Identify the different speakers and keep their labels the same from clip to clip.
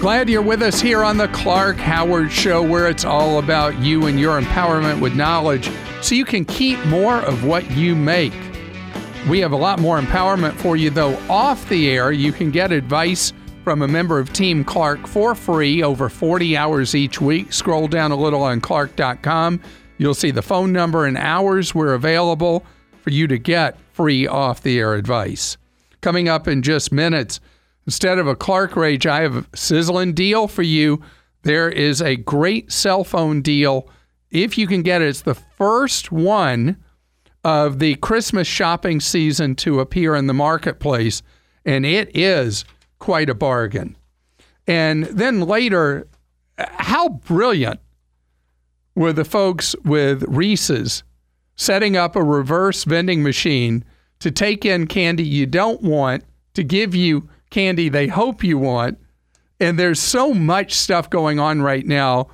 Speaker 1: Glad you're with us here on the Clark Howard Show, where it's all about you and your empowerment with knowledge so you can keep more of what you make. We have a lot more empowerment for you, though, off the air. You can get advice from a member of Team Clark for free over 40 hours each week. Scroll down a little on clark.com. You'll see the phone number and hours we're available for you to get free off the air advice. Coming up in just minutes, instead of a Clark Rage, I have a sizzling deal for you. There is a great cell phone deal. If you can get it, it's the first one of the Christmas shopping season to appear in the marketplace, and it is quite a bargain. And then later, how brilliant were the folks with Reese's setting up a reverse vending machine to take in candy you don't want to give you candy they hope you want. And there's so much stuff going on right now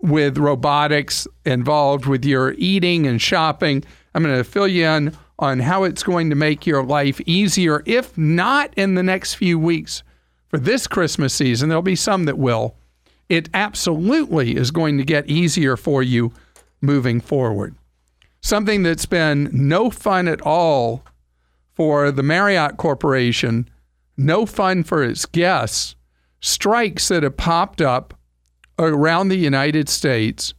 Speaker 1: with robotics involved with your eating and shopping. I'm going to fill you in on how it's going to make your life easier, if not in the next few weeks for this Christmas season. There'll be some that will. It absolutely is going to get easier for you moving forward. Something that's been no fun at all for the Marriott Corporation, no fun for its guests, strikes that have popped up around the United States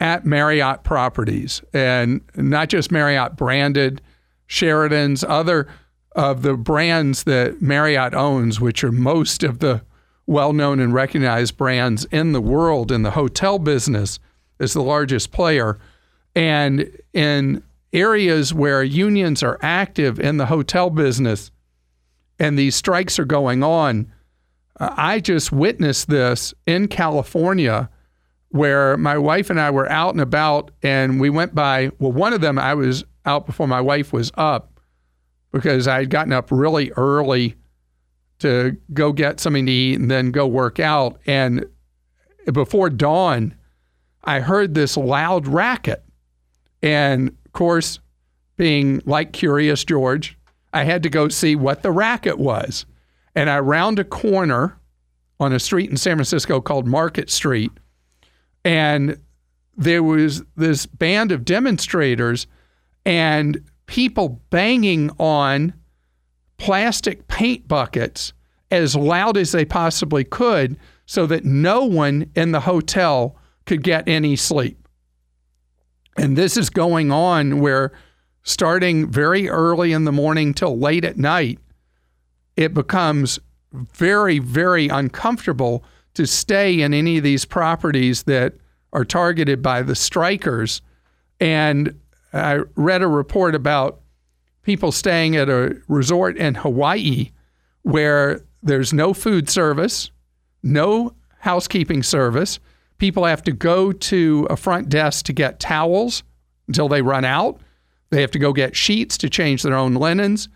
Speaker 1: at Marriott properties, and not just Marriott branded, Sheraton's, other of the brands that Marriott owns, which are most of the well known and recognized brands in the world in the hotel business, is the largest player. And in areas where unions are active in the hotel business and these strikes are going on, I just witnessed this in California where my wife and I were out and about and we went by. Well, one of them I was out before my wife was up because I had gotten up really early to go get something to eat and then go work out. And before dawn, I heard this loud racket. And of course, being like Curious George, I had to go see what the racket was. And I round a corner on a street in San Francisco called Market Street. And there was this band of demonstrators and people banging on plastic paint buckets as loud as they possibly could so that no one in the hotel could get any sleep. And this is going on where starting very early in the morning till late at night, it becomes very, very uncomfortable to stay in any of these properties that are targeted by the strikers. And I read a report about people staying at a resort in Hawaii where there's no food service, no housekeeping service. People have to go to a front desk to get towels until they run out. They have to go get sheets to change their own linens.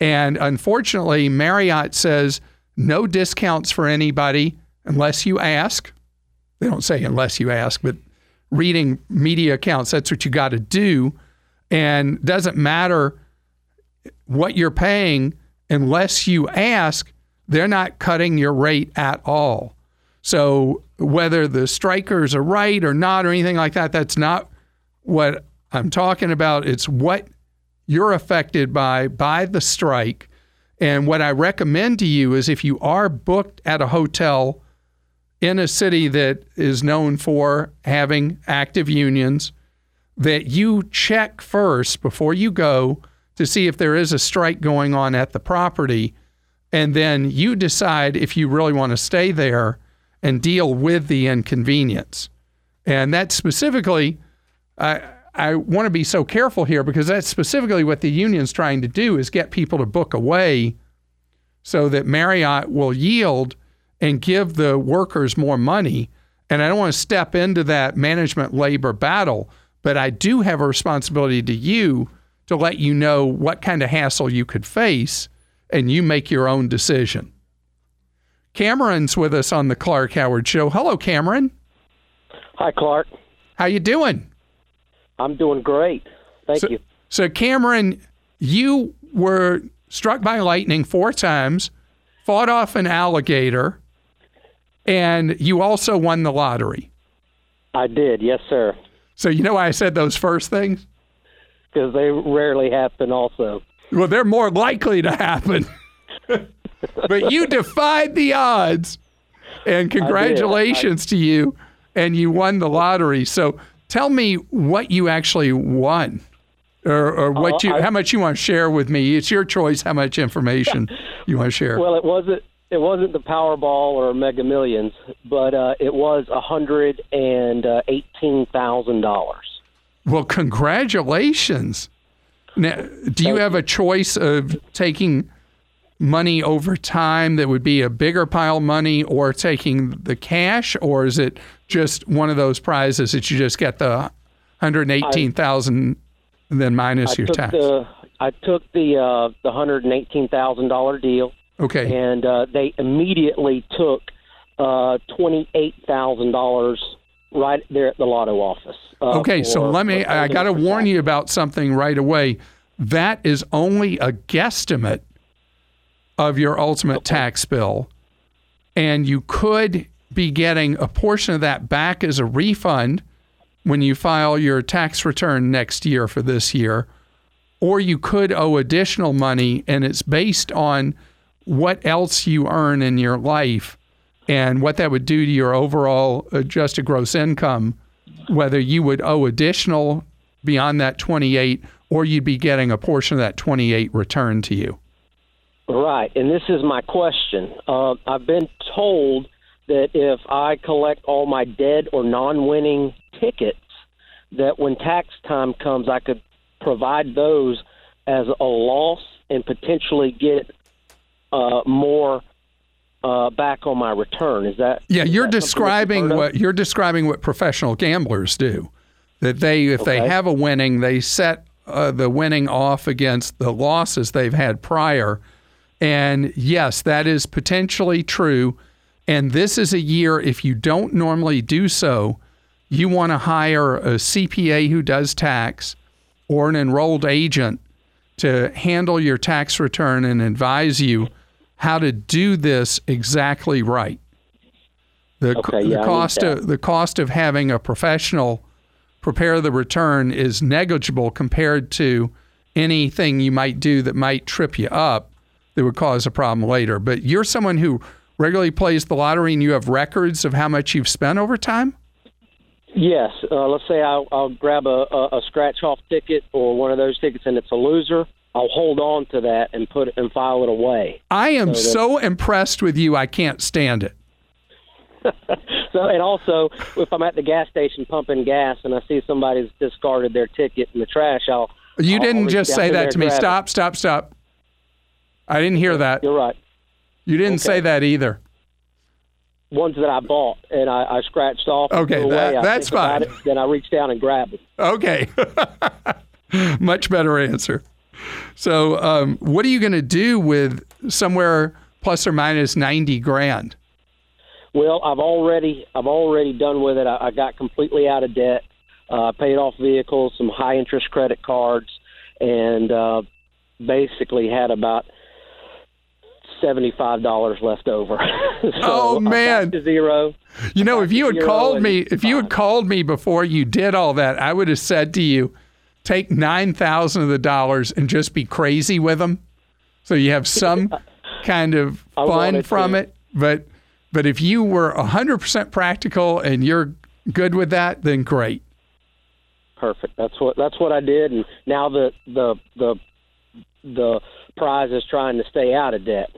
Speaker 1: And unfortunately, Marriott says no discounts for anybody unless you ask. They don't say unless you ask, but reading media accounts, that's what you got to do. And doesn't matter what you're paying unless you ask, they're not cutting your rate at all. So whether the strikers are right or not or anything like that, that's not what I'm talking about. It's what you're affected by by the strike. And what I recommend to you is if you are booked at a hotel in a city that is known for having active unions, that you check first before you go to see if there is a strike going on at the property. And then you decide if you really want to stay there and deal with the inconvenience. And that's specifically, I, I want to be so careful here because that's specifically what the union's trying to do is get people to book away so that Marriott will yield and give the workers more money. And I don't want to step into that management labor battle, but I do have a responsibility to you to let you know what kind of hassle you could face and you make your own decision. Cameron's with us on the Clark Howard show. Hello Cameron.
Speaker 2: Hi Clark.
Speaker 1: How you doing?
Speaker 2: I'm doing great. Thank
Speaker 1: so,
Speaker 2: you.
Speaker 1: So Cameron, you were struck by lightning four times, fought off an alligator, And you also won the lottery.
Speaker 2: I did, yes, sir.
Speaker 1: So you know why I said those first things?
Speaker 2: Because they rarely happen. Also,
Speaker 1: Well, they're more likely to happen. but you defied the odds. And congratulations to you. And you won the lottery. So tell me what you actually won. Or, or what
Speaker 2: Uh,
Speaker 1: you,
Speaker 2: I-
Speaker 1: how much you want to share with me? It's your choice how much information you want to share.
Speaker 2: well, it wasn't. It wasn't the Powerball or Mega Millions, but uh, it was a hundred and uh, eighteen thousand dollars.
Speaker 1: Well, congratulations. Now, do you have a choice of taking money over time that would be a bigger pile of money or taking the cash or is it just one of those prizes that you just get the 118,000 and then minus
Speaker 2: I
Speaker 1: your tax?
Speaker 2: the I took the uh, the hundred and eighteen thousand dollar deal,
Speaker 1: okay.
Speaker 2: and uh, they immediately took uh, twenty eight thousand dollars right there at the lotto office. Uh,
Speaker 1: Okay, so let me I got to warn you about something right away. That is only a guesstimate of your ultimate tax bill and you could be getting a portion of that back as a refund when you file your tax return next year for this year or you could owe additional money and it's based on what else you earn in your life and what that would do to your overall adjusted gross income whether you would owe additional beyond that 28 or you'd be getting a portion of that 28 returned to you.
Speaker 2: Right, and this is my question. Uh, I've been told that if I collect all my dead or non-winning tickets, that when tax time comes, I could provide those as a loss and potentially get uh, more uh, back on my return. Is that?
Speaker 1: Yeah, you're
Speaker 2: that something that you've
Speaker 1: describing what you're describing what professional gamblers do. That they if they have a winning, they set uh, the winning off against the losses they've had prior. And yes, that is potentially true. And this is a year if you don't normally do so, you want to hire a CPA who does tax or an enrolled agent to handle your tax return and advise you how to do this exactly right. The,
Speaker 2: Okay,
Speaker 1: the
Speaker 2: yeah, need
Speaker 1: cost of the cost of having a professional prepare the return is negligible compared to anything you might do that might trip you up that would cause a problem later. But you're someone who regularly plays the lottery and you have records of how much you've spent over time?
Speaker 2: Yes. Uh, let's say I'll, I'll grab a, a, scratch off ticket or one of those tickets and it's a loser. I'll hold on to that and put it and file it away.
Speaker 1: I am
Speaker 2: So
Speaker 1: so impressed with you, I can't stand it.
Speaker 2: So, and also, if I'm at the gas station pumping gas and I see somebody's discarded their ticket in the trash, I'll.
Speaker 1: You
Speaker 2: I'll-
Speaker 1: didn't just say that to me.
Speaker 2: and grab it.
Speaker 1: Stop, stop, stop. I didn't hear that.
Speaker 2: You're right.
Speaker 1: You didn't say that either.
Speaker 2: Ones that I bought and I, I scratched off.
Speaker 1: Okay, that-
Speaker 2: away,
Speaker 1: that's fine.
Speaker 2: It, then I reach down and grab it.
Speaker 1: Okay. Much better answer. So, um, what are you going to do with somewhere plus or minus 90 grand?
Speaker 2: Well, I've already I've already done with it. I, I got completely out of debt. Uh, paid off vehicles, some high interest credit cards, and uh, basically had about seventy five dollars left over. so
Speaker 1: Oh, man.
Speaker 2: to zero.
Speaker 1: You know, if you had called me, if you had called me before you did all that, I would have said to you, take 9,000 of the dollars and just be crazy with them. So you have some kind of fun from
Speaker 2: to.
Speaker 1: it. But, but if you were 100% practical and you're good with that, then great.
Speaker 2: Perfect. That's what that's what I did, and now the the the the prize is trying to stay out of debt.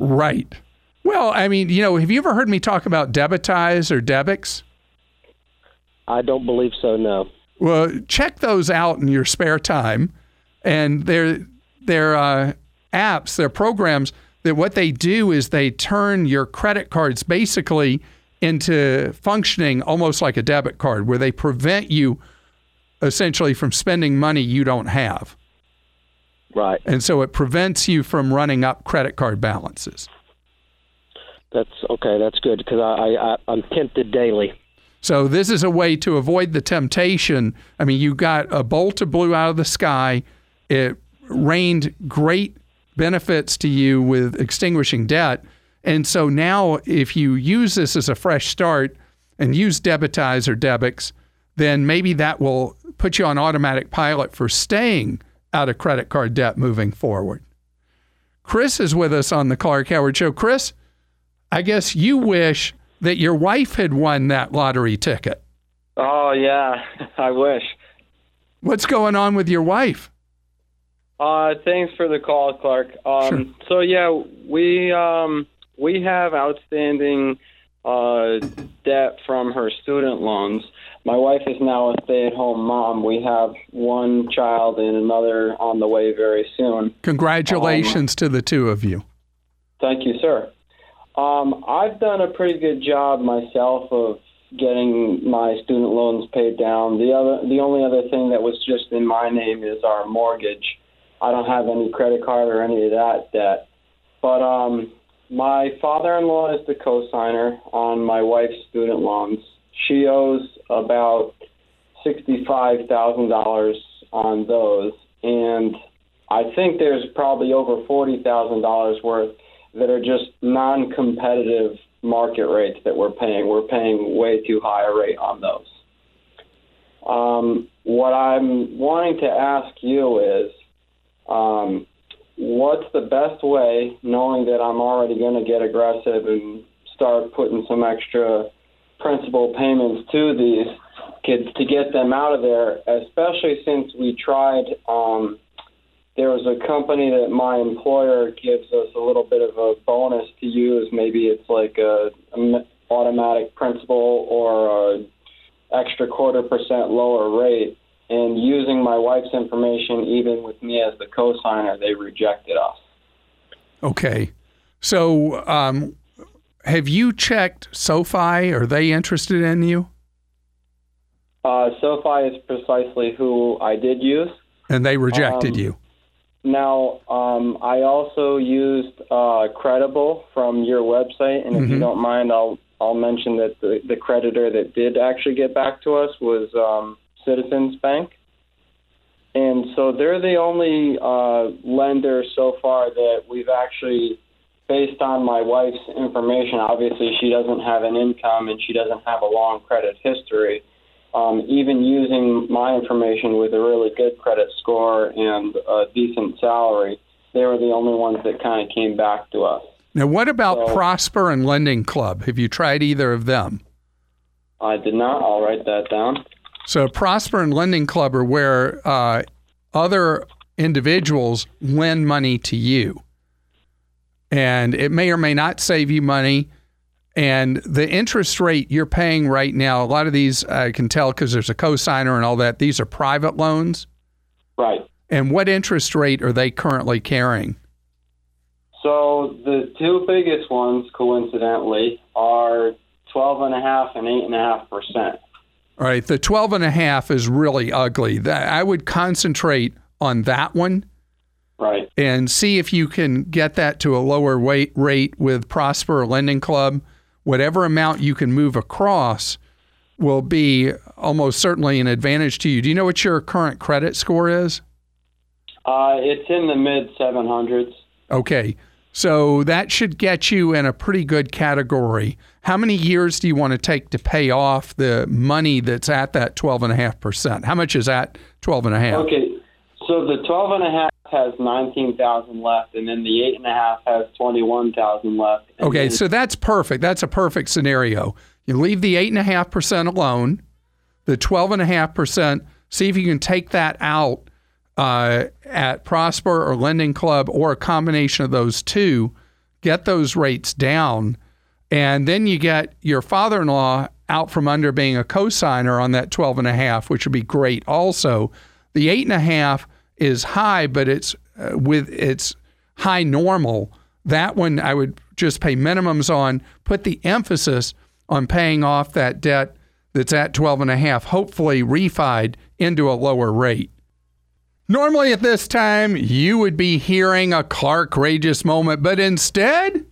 Speaker 1: Right. Well, I mean, you know, have you ever heard me talk about Debitize or Debix?
Speaker 2: I don't believe so. No.
Speaker 1: Well, check those out in your spare time, and they're they're uh, apps, they're programs that what they do is they turn your credit cards basically into functioning almost like a debit card, where they prevent you essentially from spending money you don't have,
Speaker 2: Right.
Speaker 1: and so it prevents you from running up credit card balances.
Speaker 2: That's okay. That's good because I, I, I'm tempted daily.
Speaker 1: So this is a way to avoid the temptation. I mean, you got a bolt of blue out of the sky. It rained great benefits to you with extinguishing debt, And so now, if you use this as a fresh start and use Debitize or Debix, then maybe that will put you on automatic pilot for staying out of credit card debt moving forward. Chris is with us on the Clark Howard Show. Chris, I guess you wish that your wife had won that lottery ticket.
Speaker 3: Oh yeah, I wish.
Speaker 1: What's going on with your wife?
Speaker 3: Uh, thanks for the call, Clark. Um,
Speaker 1: Sure.
Speaker 3: So yeah, we um, we have outstanding uh, debt from her student loans. My wife is now a stay-at-home mom. We have one child and another on the way very soon.
Speaker 1: Congratulations to the two of you.
Speaker 3: Thank you, sir. Um, I've done a pretty good job myself of getting my student loans paid down. The other, the only other thing that was just in my name is our mortgage. I don't have any credit card or any of that debt. But um, my father-in-law is the co-signer on my wife's student loans. She owes about sixty-five thousand dollars on those, and I think there's probably over forty thousand dollars worth that are just non-competitive market rates that we're paying. We're paying way too high a rate on those. Um, what I'm wanting to ask you is, um, what's the best way, knowing that I'm already going to get aggressive and start putting some extra principal payments to these kids to get them out of there, especially since we tried. Um, there was a company that my employer gives us a little bit of a bonus to use. Maybe it's like a, a automatic principal or a extra quarter percent lower rate. And using my wife's information, even with me as the co-signer, they rejected us.
Speaker 1: Okay. So, um, have you checked SoFi? Are they interested in you?
Speaker 3: Uh, SoFi is precisely who I did use.
Speaker 1: And they rejected
Speaker 3: Um,
Speaker 1: you.
Speaker 3: Now, um, I also used uh, Credible from your website, and if you
Speaker 1: Mhm.
Speaker 3: don't mind, I'll I'll mention that the, the creditor that did actually get back to us was um, Citizens Bank, and so they're the only uh, lender so far that we've actually, based on my wife's information. Obviously, she doesn't have an income and she doesn't have a long credit history um, even using my information with a really good credit score and a decent salary, they were the only ones that kind of came back to us.
Speaker 1: Now, what about
Speaker 3: so-
Speaker 1: Prosper and Lending Club? Have you tried either of them?
Speaker 3: I did not. I'll write that down.
Speaker 1: So, Prosper and Lending Club are where uh, other individuals lend money to you. And it may or may not save you money. And the interest rate you're paying right now, a lot of these I can tell because there's a cosigner and all that, these are private loans.
Speaker 3: Right.
Speaker 1: And what interest rate are they currently carrying?
Speaker 3: So the two biggest ones, coincidentally, are twelve and a half and eight and a half percent.
Speaker 1: All right, the 12 and a half is really ugly. That I would concentrate on that one
Speaker 3: Right.
Speaker 1: and see if you can get that to a lower weight rate with Prosper or Lending Club. Whatever amount you can move across will be almost certainly an advantage to you. Do you know what your current credit score is?
Speaker 3: Uh, it's in the mid seven hundreds.
Speaker 1: Okay. So that should get you in a pretty good category. How many years do you want to take to pay off the money that's at that 12.5%? How much is that 12.5?
Speaker 3: Okay. So the twelve and a half has nineteen thousand left, and then the eight and a half has twenty one thousand left.
Speaker 1: Okay,
Speaker 3: then-
Speaker 1: so that's perfect. That's a perfect scenario. You leave the eight and a half percent alone, the twelve and a half percent. See if you can take that out uh, at Prosper or Lending Club or a combination of those two. Get those rates down, and then you get your father-in-law out from under being a cosigner on that twelve and a half, which would be great. Also, the eight and a half is high, but it's uh, with it's high normal. That one I would just pay minimums on, put the emphasis on paying off that debt that's at 12 and a half, hopefully refied into a lower rate. Normally at this time, you would be hearing a Clark Rageous moment, but instead,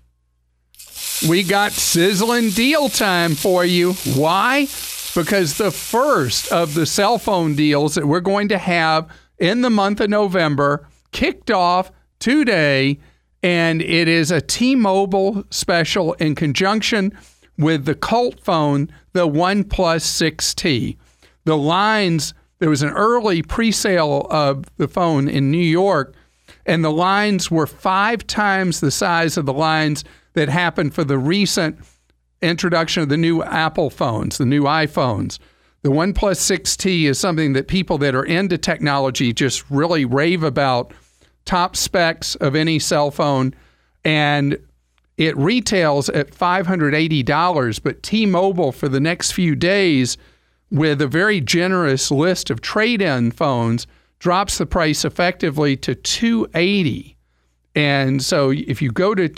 Speaker 1: we got sizzling deal time for you. Why? Because the first of the cell phone deals that we're going to have in the month of November kicked off today and it is a T-Mobile special in conjunction with the cult phone, the OnePlus 6T. The lines there was an early pre-sale of the phone in New York, and the lines were five times the size of the lines that happened for the recent introduction of the new Apple phones, the new iPhones. The OnePlus 6T is something that people that are into technology just really rave about. Top specs of any cell phone, and it retails at $580. But T Mobile, for the next few days, with a very generous list of trade-in phones drops the price effectively to 280 and so if you go to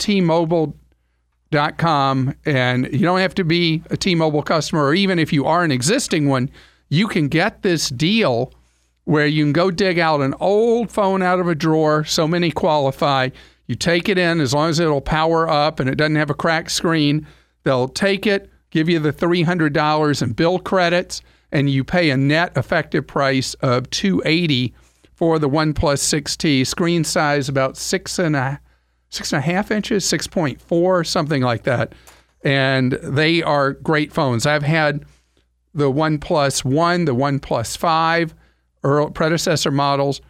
Speaker 1: t-mobile.com and you don't have to be a T-Mobile customer or even if you are an existing one you can get this deal where you can go dig out an old phone out of a drawer so many qualify you take it in as long as it'll power up and it doesn't have a cracked screen they'll take it give you the $300 in bill credits, and you pay a net effective price of 280 for the OnePlus 6T. Screen size about six and a six and a half inches, 6.4, something like that. And they are great phones. I've had the OnePlus 1, the OnePlus 5, or predecessor models,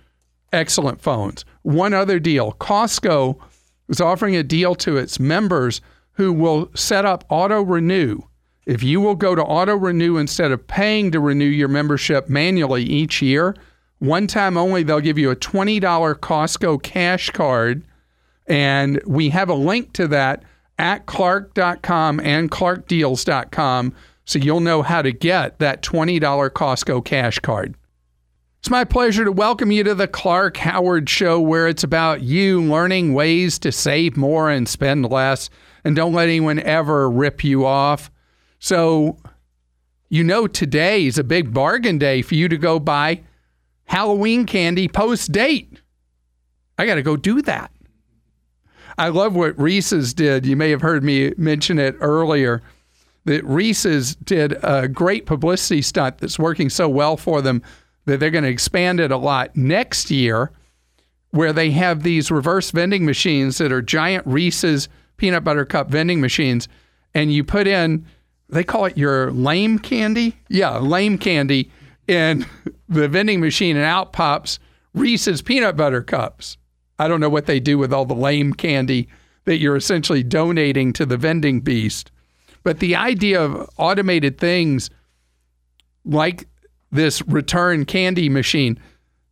Speaker 1: excellent phones. One other deal Costco is offering a deal to its members who will set up auto renew if you will go to auto renew instead of paying to renew your membership manually each year, one time only, they'll give you a $20 Costco cash card. And we have a link to that at clark.com and clarkdeals.com so you'll know how to get that $20 Costco cash card. It's my pleasure to welcome you to the Clark Howard Show, where it's about you learning ways to save more and spend less. And don't let anyone ever rip you off. So, you know, today is a big bargain day for you to go buy Halloween candy post date. I got to go do that. I love what Reese's did. You may have heard me mention it earlier that Reese's did a great publicity stunt that's working so well for them that they're going to expand it a lot next year, where they have these reverse vending machines that are giant Reese's peanut butter cup vending machines. And you put in they call it your lame candy. Yeah, lame candy in the vending machine, and out pops Reese's peanut butter cups. I don't know what they do with all the lame candy that you're essentially donating to the vending beast. But the idea of automated things like this return candy machine,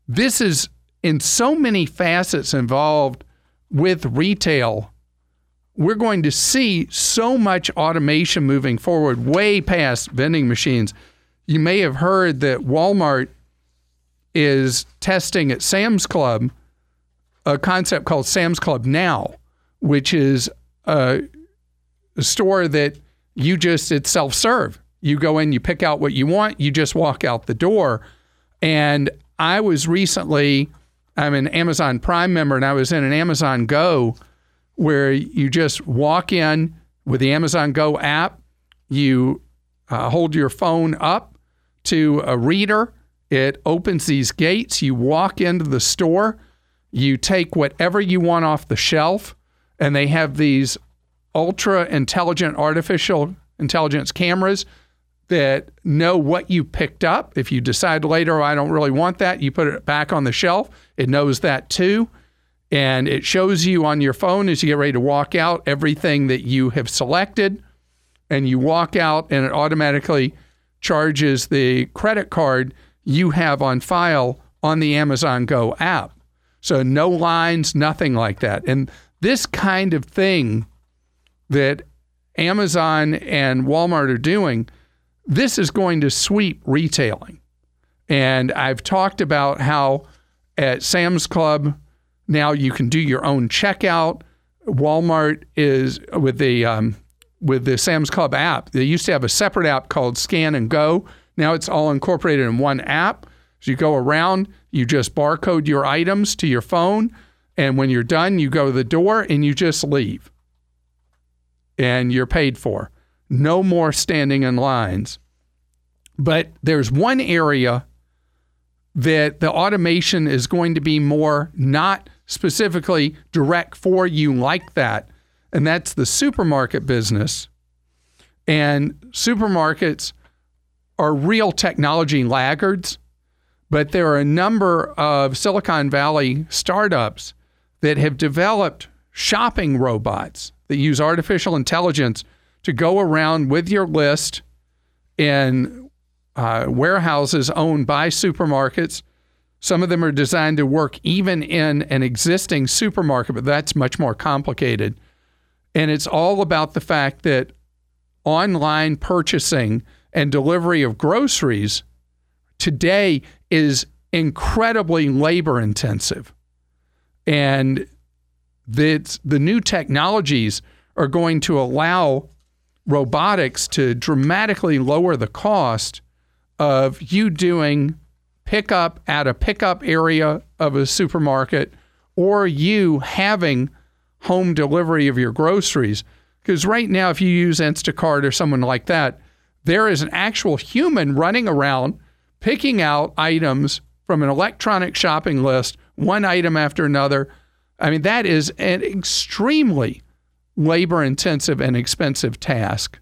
Speaker 1: this is in so many facets involved with retail we're going to see so much automation moving forward, way past vending machines. You may have heard that Walmart is testing at Sam's Club a concept called Sam's Club Now, which is a, a store that you just, it's self serve. You go in, you pick out what you want, you just walk out the door. And I was recently, I'm an Amazon Prime member, and I was in an Amazon Go where you just walk in with the Amazon Go app, you uh, hold your phone up to a reader, it opens these gates, you walk into the store, you take whatever you want off the shelf, and they have these ultra intelligent artificial intelligence cameras that know what you picked up. If you decide later, oh, I don't really want that, you put it back on the shelf. It knows that too and it shows you on your phone as you get ready to walk out everything that you have selected and you walk out and it automatically charges the credit card you have on file on the Amazon Go app. So no lines, nothing like that. And this kind of thing that Amazon and Walmart are doing, this is going to sweep retailing. And I've talked about how at Sam's Club, now you can do your own checkout. Walmart is with the um, with the Sam's Club app. They used to have a separate app called Scan and Go. Now it's all incorporated in one app. So you go around, you just barcode your items to your phone, and when you're done, you go to the door and you just leave. And you're paid for. No more standing in lines. But there's one area that the automation is going to be more not specifically direct for you like that, and that's the supermarket business. And supermarkets are real technology laggards, but there are a number of Silicon Valley startups that have developed shopping robots that use artificial intelligence to go around with your list in uh, warehouses owned by supermarkets. Some of them are designed to work even in an existing supermarket, but that's much more complicated. And it's all about the fact that online purchasing and delivery of groceries today is incredibly labor intensive. And that the new technologies are going to allow robotics to dramatically lower the cost of you doing pickup at a pickup area of a supermarket or you having home delivery of your groceries. Because right now, if you use Instacart or someone like that, there is an actual human running around picking out items from an electronic shopping list, one item after another. I mean, that is an extremely labor intensive and expensive task.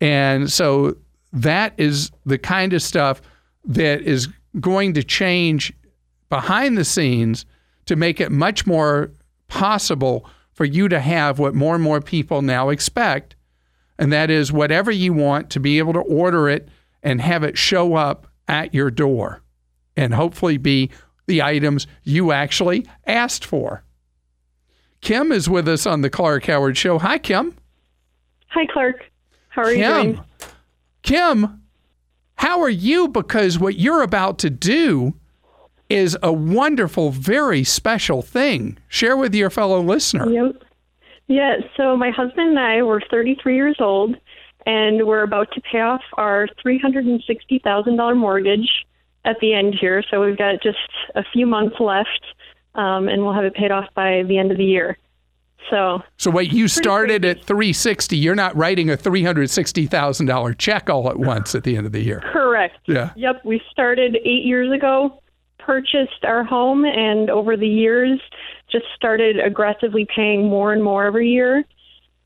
Speaker 1: And so that is the kind of stuff that is going to change behind the scenes to make it much more possible for you to have what more and more people now expect. And that is whatever you want to be able to order it and have it show up at your door and hopefully be the items you actually asked for. Kim is with us on the Clark Howard Show. Hi, Kim.
Speaker 4: Hi, Clark. How are
Speaker 1: Kim,
Speaker 4: you doing?
Speaker 1: Kim, how are you? Because what you're about to do is a wonderful, very special thing. Share with your fellow listener.
Speaker 4: Yep. Yeah, so my husband and I were 33 years old, and we're about to pay off our $360,000 mortgage at the end here. So we've got just a few months left um, and we'll have it paid off by the end of the year. So,
Speaker 1: so wait, you started crazy. at 360. You're not writing a $360,000 check all at once at the end of the year.
Speaker 4: Correct.
Speaker 1: Yeah.
Speaker 4: Yep. We started eight years ago, purchased our home, and over the years, just started aggressively paying more and more every year.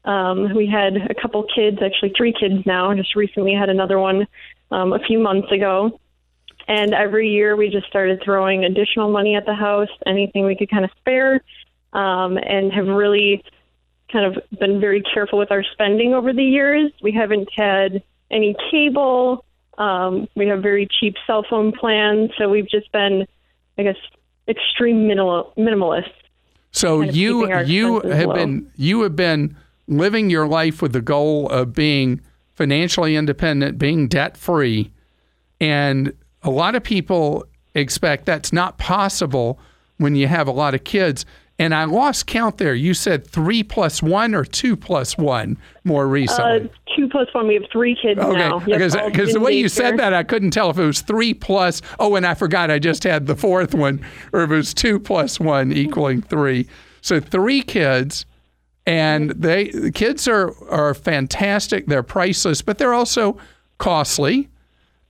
Speaker 4: Um, we had a couple kids, actually three kids now. Just recently had another one um, a few months ago. And every year we just started throwing additional money at the house, anything we could kind of spare, um, and have really kind of been very careful with our spending over the years. We haven't had any cable. Um, we have very cheap cell phone plans, so we've just been, I guess, extreme minimal minimalist.
Speaker 1: So kind of you you have low. been you have been living your life with the goal of being financially independent, being debt free, and a lot of people expect that's not possible when you have a lot of kids. And I lost count there. You said three plus one or two plus one more recently?
Speaker 4: Uh, two plus one. We have three kids
Speaker 1: okay.
Speaker 4: now.
Speaker 1: Because yep, the way you said that, I couldn't tell if it was three plus. Oh, and I forgot I just had the fourth one, or if it was two plus one equaling three. So three kids. And they the kids are, are fantastic. They're priceless, but they're also costly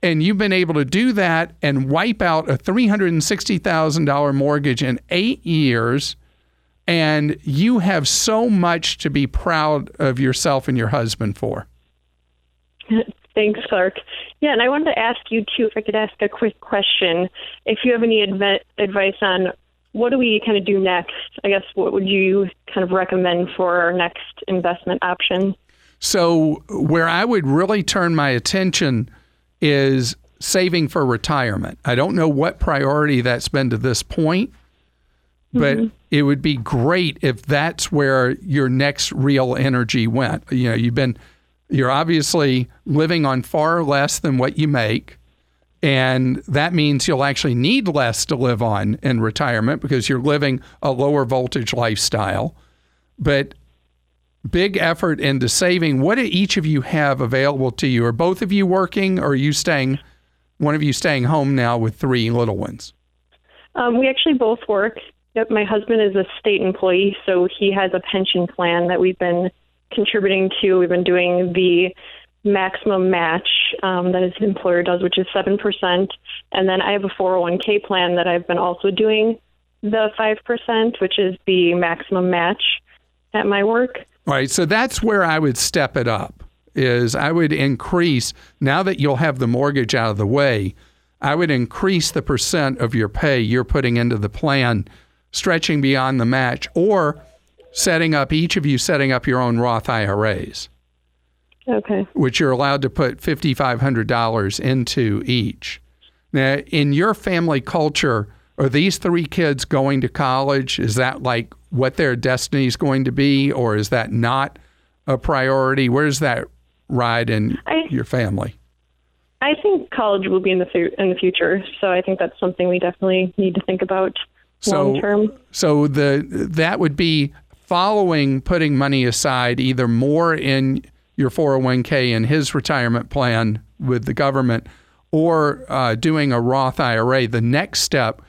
Speaker 1: and you've been able to do that and wipe out a $360,000 mortgage in eight years. And you have so much to be proud of yourself and your husband for.
Speaker 4: Thanks, Clark. Yeah, and I wanted to ask you too if I could ask a quick question. If you have any adv- advice on what do we kind of do next? I guess what would you kind of recommend for our next investment option?
Speaker 1: So, where I would really turn my attention is saving for retirement. I don't know what priority that's been to this point, but mm-hmm. it would be great if that's where your next real energy went. You know, you've been you're obviously living on far less than what you make. And that means you'll actually need less to live on in retirement because you're living a lower voltage lifestyle. But big effort into saving. What do each of you have available to you? Are both of you working, or are you staying? One of you staying home now with three little ones.
Speaker 4: Um, we actually both work. Yep, my husband is a state employee, so he has a pension plan that we've been contributing to. We've been doing the maximum match um, that his employer does, which is seven percent, and then I have a 401k plan that I've been also doing the 5%, which is the maximum match at my work.
Speaker 1: Right. So that's where I would step it up. Is I would increase now that you'll have the mortgage out of the way, I would increase the percent of your pay you're putting into the plan, stretching beyond the match, or setting up each of you setting up your own Roth IRAs.
Speaker 4: Okay.
Speaker 1: Which you're allowed to put $5,500 into each. Now, in your family culture, are these three kids going to college? Is that like what their destiny is going to be, or is that not a priority? Where's that ride in I, your family?
Speaker 4: I think college will be in the fu- in the future, so I think that's something we definitely need to think about
Speaker 1: so,
Speaker 4: long term.
Speaker 1: So the that would be following putting money aside, either more in your 401k and his retirement plan with the government, or uh, doing a Roth IRA. The next step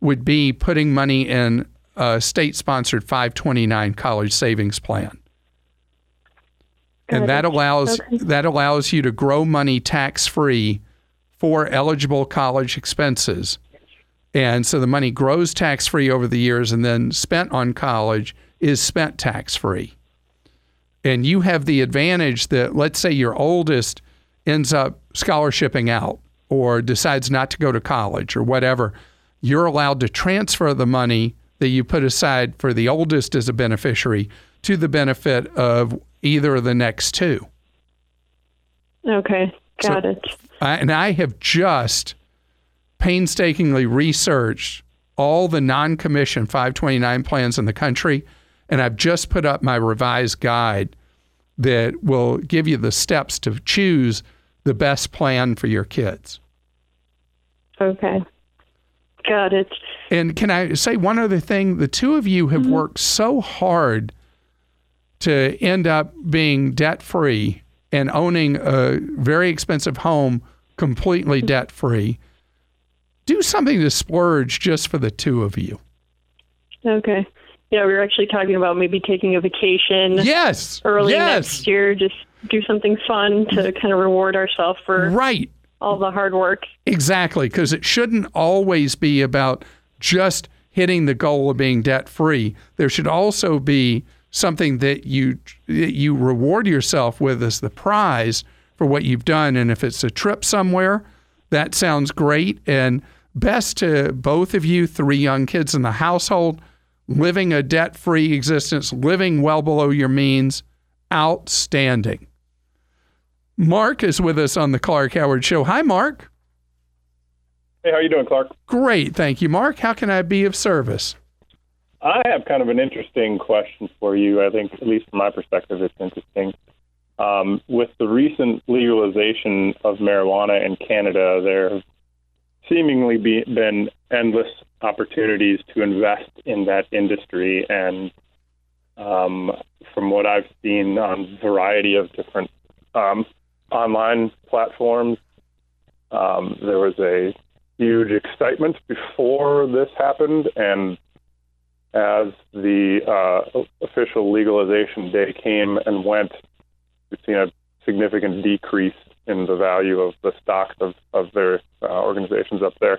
Speaker 1: would be putting money in a state-sponsored 529 college savings plan. and that allows okay. that allows you to grow money tax free for eligible college expenses. And so the money grows tax free over the years and then spent on college is spent tax free. And you have the advantage that let's say your oldest ends up scholarshiping out or decides not to go to college or whatever you're allowed to transfer the money that you put aside for the oldest as a beneficiary to the benefit of either of the next two.
Speaker 4: Okay, got so, it.
Speaker 1: I, and I have just painstakingly researched all the non commission 529 plans in the country, and I've just put up my revised guide that will give you the steps to choose the best plan for your kids.
Speaker 4: Okay. Got it.
Speaker 1: And can I say one other thing? The two of you have mm-hmm. worked so hard to end up being debt free and owning a very expensive home completely mm-hmm. debt free. Do something to splurge just for the two of you.
Speaker 4: Okay. Yeah, we were actually talking about maybe taking a vacation.
Speaker 1: Yes.
Speaker 4: Early
Speaker 1: yes.
Speaker 4: next year, just do something fun to kind of reward ourselves for
Speaker 1: right
Speaker 4: all the hard work.
Speaker 1: Exactly, because it shouldn't always be about just hitting the goal of being debt free. There should also be something that you that you reward yourself with as the prize for what you've done. And if it's a trip somewhere, that sounds great. And best to both of you, three young kids in the household, living a debt free existence, living well below your means, outstanding. Mark is with us on the Clark Howard Show. Hi, Mark.
Speaker 5: Hey, how are you doing, Clark?
Speaker 1: Great, thank you, Mark. How can I be of service?
Speaker 5: I have kind of an interesting question for you. I think, at least from my perspective, it's interesting. Um, with the recent legalization of marijuana in Canada, there have seemingly be, been endless opportunities to invest in that industry. And um, from what I've seen on a variety of different um, online platforms. Um, there was a huge excitement before this happened, and as the uh, official legalization day came and went, we've seen a significant decrease in the value of the stocks of, of their uh, organizations up there.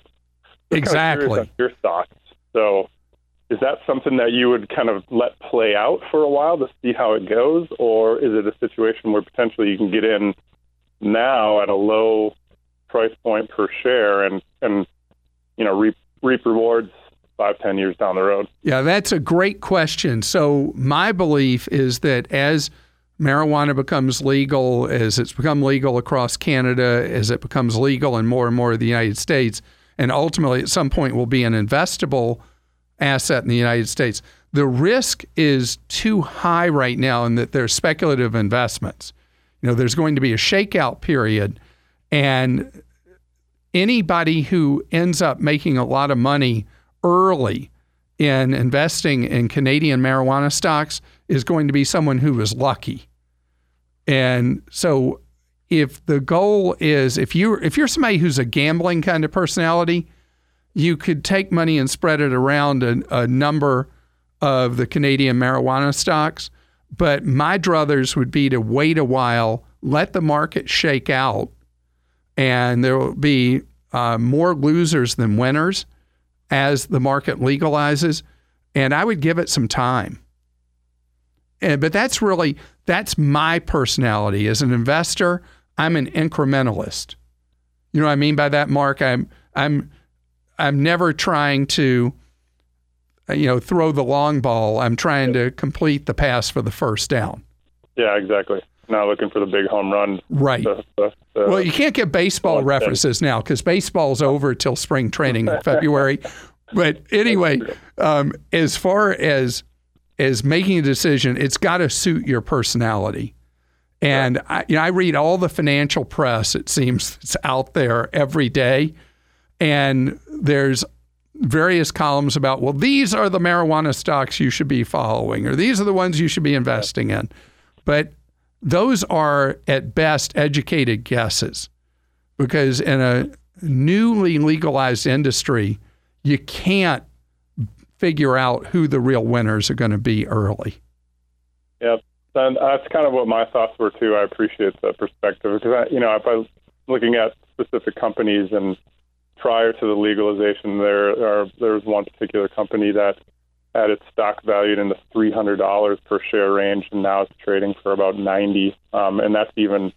Speaker 1: exactly.
Speaker 5: your thoughts. So, is that something that you would kind of let play out for a while to see how it goes, or is it a situation where potentially you can get in now at a low price point per share and and you know reap reap rewards five ten years down the road?
Speaker 1: Yeah, that's a great question. So my belief is that as marijuana becomes legal, as it's become legal across Canada, as it becomes legal in more and more of the United States, and ultimately at some point will be an investable asset in the United States. The risk is too high right now in that they're speculative investments. You know, there's going to be a shakeout period, and anybody who ends up making a lot of money early in investing in Canadian marijuana stocks is going to be someone who is lucky. And so if the goal is if you if you're somebody who's a gambling kind of personality, you could take money and spread it around a, a number of the Canadian marijuana stocks but my druthers would be to wait a while, let the market shake out, and there will be uh, more losers than winners. As the market legalizes, and I would give it some time. And, but that's really that's my personality as an investor. I'm an incrementalist. You know what I mean by that, Mark? I'm I'm I'm never trying to you know throw the long ball. I'm trying to complete the pass for the first down.
Speaker 5: Yeah, exactly. Not looking for the big home run.
Speaker 1: Right.
Speaker 5: The, the, the,
Speaker 1: well, you can't get baseball references now because baseball's over till spring training in February. But anyway, um, as far as as making a decision, it's got to suit your personality. And I, you know, I read all the financial press. It seems it's out there every day, and there's various columns about well, these are the marijuana stocks you should be following, or these are the ones you should be investing in. But those are at best educated guesses, because in a newly legalized industry, you can't figure out who the real winners are going to be early.
Speaker 5: Yep, and that's kind of what my thoughts were too. I appreciate the perspective because I, you know if I'm looking at specific companies and prior to the legalization, there are there was one particular company that had its stock valued in the three hundred dollars per share range, and now it's trading for about ninety, um, and that's even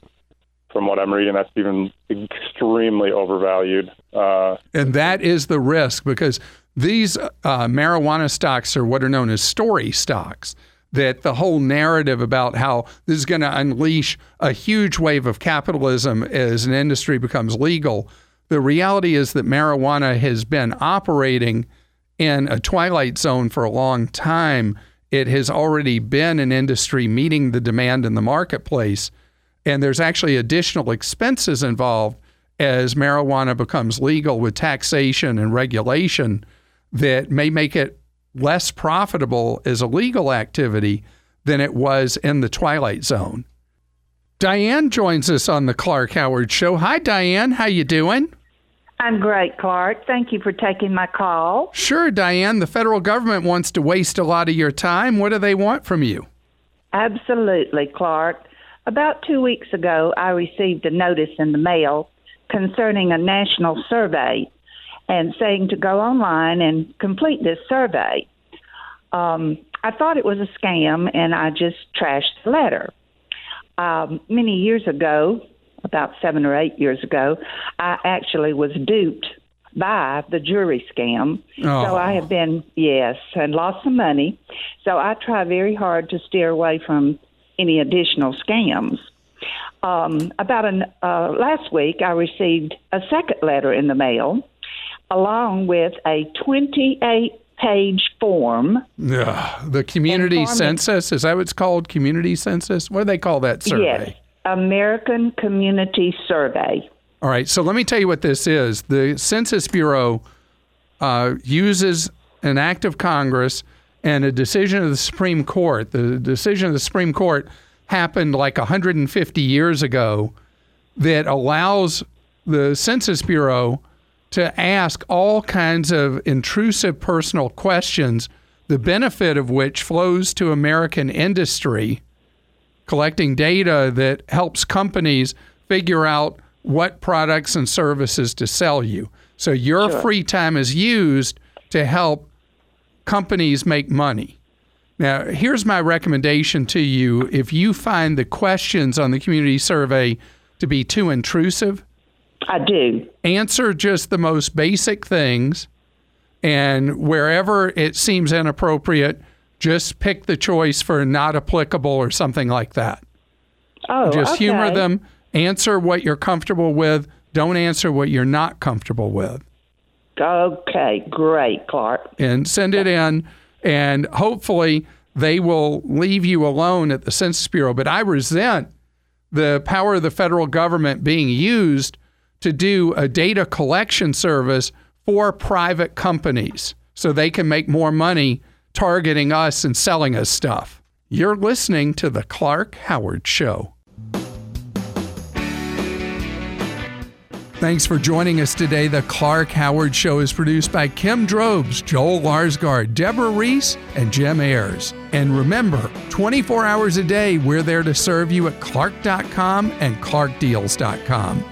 Speaker 5: from what I'm reading, that's even extremely overvalued. Uh,
Speaker 1: and that is the risk because these uh, marijuana stocks are what are known as story stocks. That the whole narrative about how this is going to unleash a huge wave of capitalism as an industry becomes legal. The reality is that marijuana has been operating in a twilight zone for a long time. It has already been an industry meeting the demand in the marketplace. And there's actually additional expenses involved as marijuana becomes legal with taxation and regulation that may make it less profitable as a legal activity than it was in the twilight zone. Diane joins us on the Clark Howard show. Hi Diane, how you doing?
Speaker 6: I'm great, Clark. Thank you for taking my call.
Speaker 1: Sure, Diane. The federal government wants to waste a lot of your time. What do they want from you?
Speaker 6: Absolutely, Clark. About two weeks ago, I received a notice in the mail concerning a national survey and saying to go online and complete this survey. Um, I thought it was a scam and I just trashed the letter. Um, many years ago, about seven or eight years ago, I actually was duped by the jury scam.
Speaker 1: Oh.
Speaker 6: So I have been, yes, and lost some money. So I try very hard to steer away from any additional scams. Um, about an, uh, last week, I received a second letter in the mail along with a 28 page form.
Speaker 1: Yeah, the community
Speaker 6: Informing-
Speaker 1: census is that what it's called? Community census? What do they call that survey?
Speaker 6: Yes, American Community Survey.
Speaker 1: All right, so let me tell you what this is. The Census Bureau uh, uses an act of Congress and a decision of the Supreme Court. The decision of the Supreme Court happened like 150 years ago that allows the Census Bureau to ask all kinds of intrusive personal questions, the benefit of which flows to American industry, collecting data that helps companies figure out what products and services to sell you. So your free time is used to help companies make money. Now, here's my recommendation to you. If you find the questions on the community survey to be too intrusive,
Speaker 6: I do.
Speaker 1: answer just the most basic things. And wherever it seems inappropriate, just pick the choice for not applicable or something like that.
Speaker 6: Oh,
Speaker 1: Just
Speaker 6: okay.
Speaker 1: humor them, answer what you're comfortable with, don't answer what you're not comfortable with.
Speaker 6: Okay, great, Clark.
Speaker 1: and send it in, and hopefully they will leave you alone at the Census Bureau. But I resent the power of the federal government being used to do a data collection service for private companies so they can make more money targeting us and selling us stuff. You're listening to The Clark Howard Show. Thanks for joining us today. The Clark Howard Show is produced by Kim Drobes, Joel Larsgaard, Deborah Reese, and Jim Ayers. And remember, 24 hours a day, we're there to serve you at clark.com and clarkdeals.com.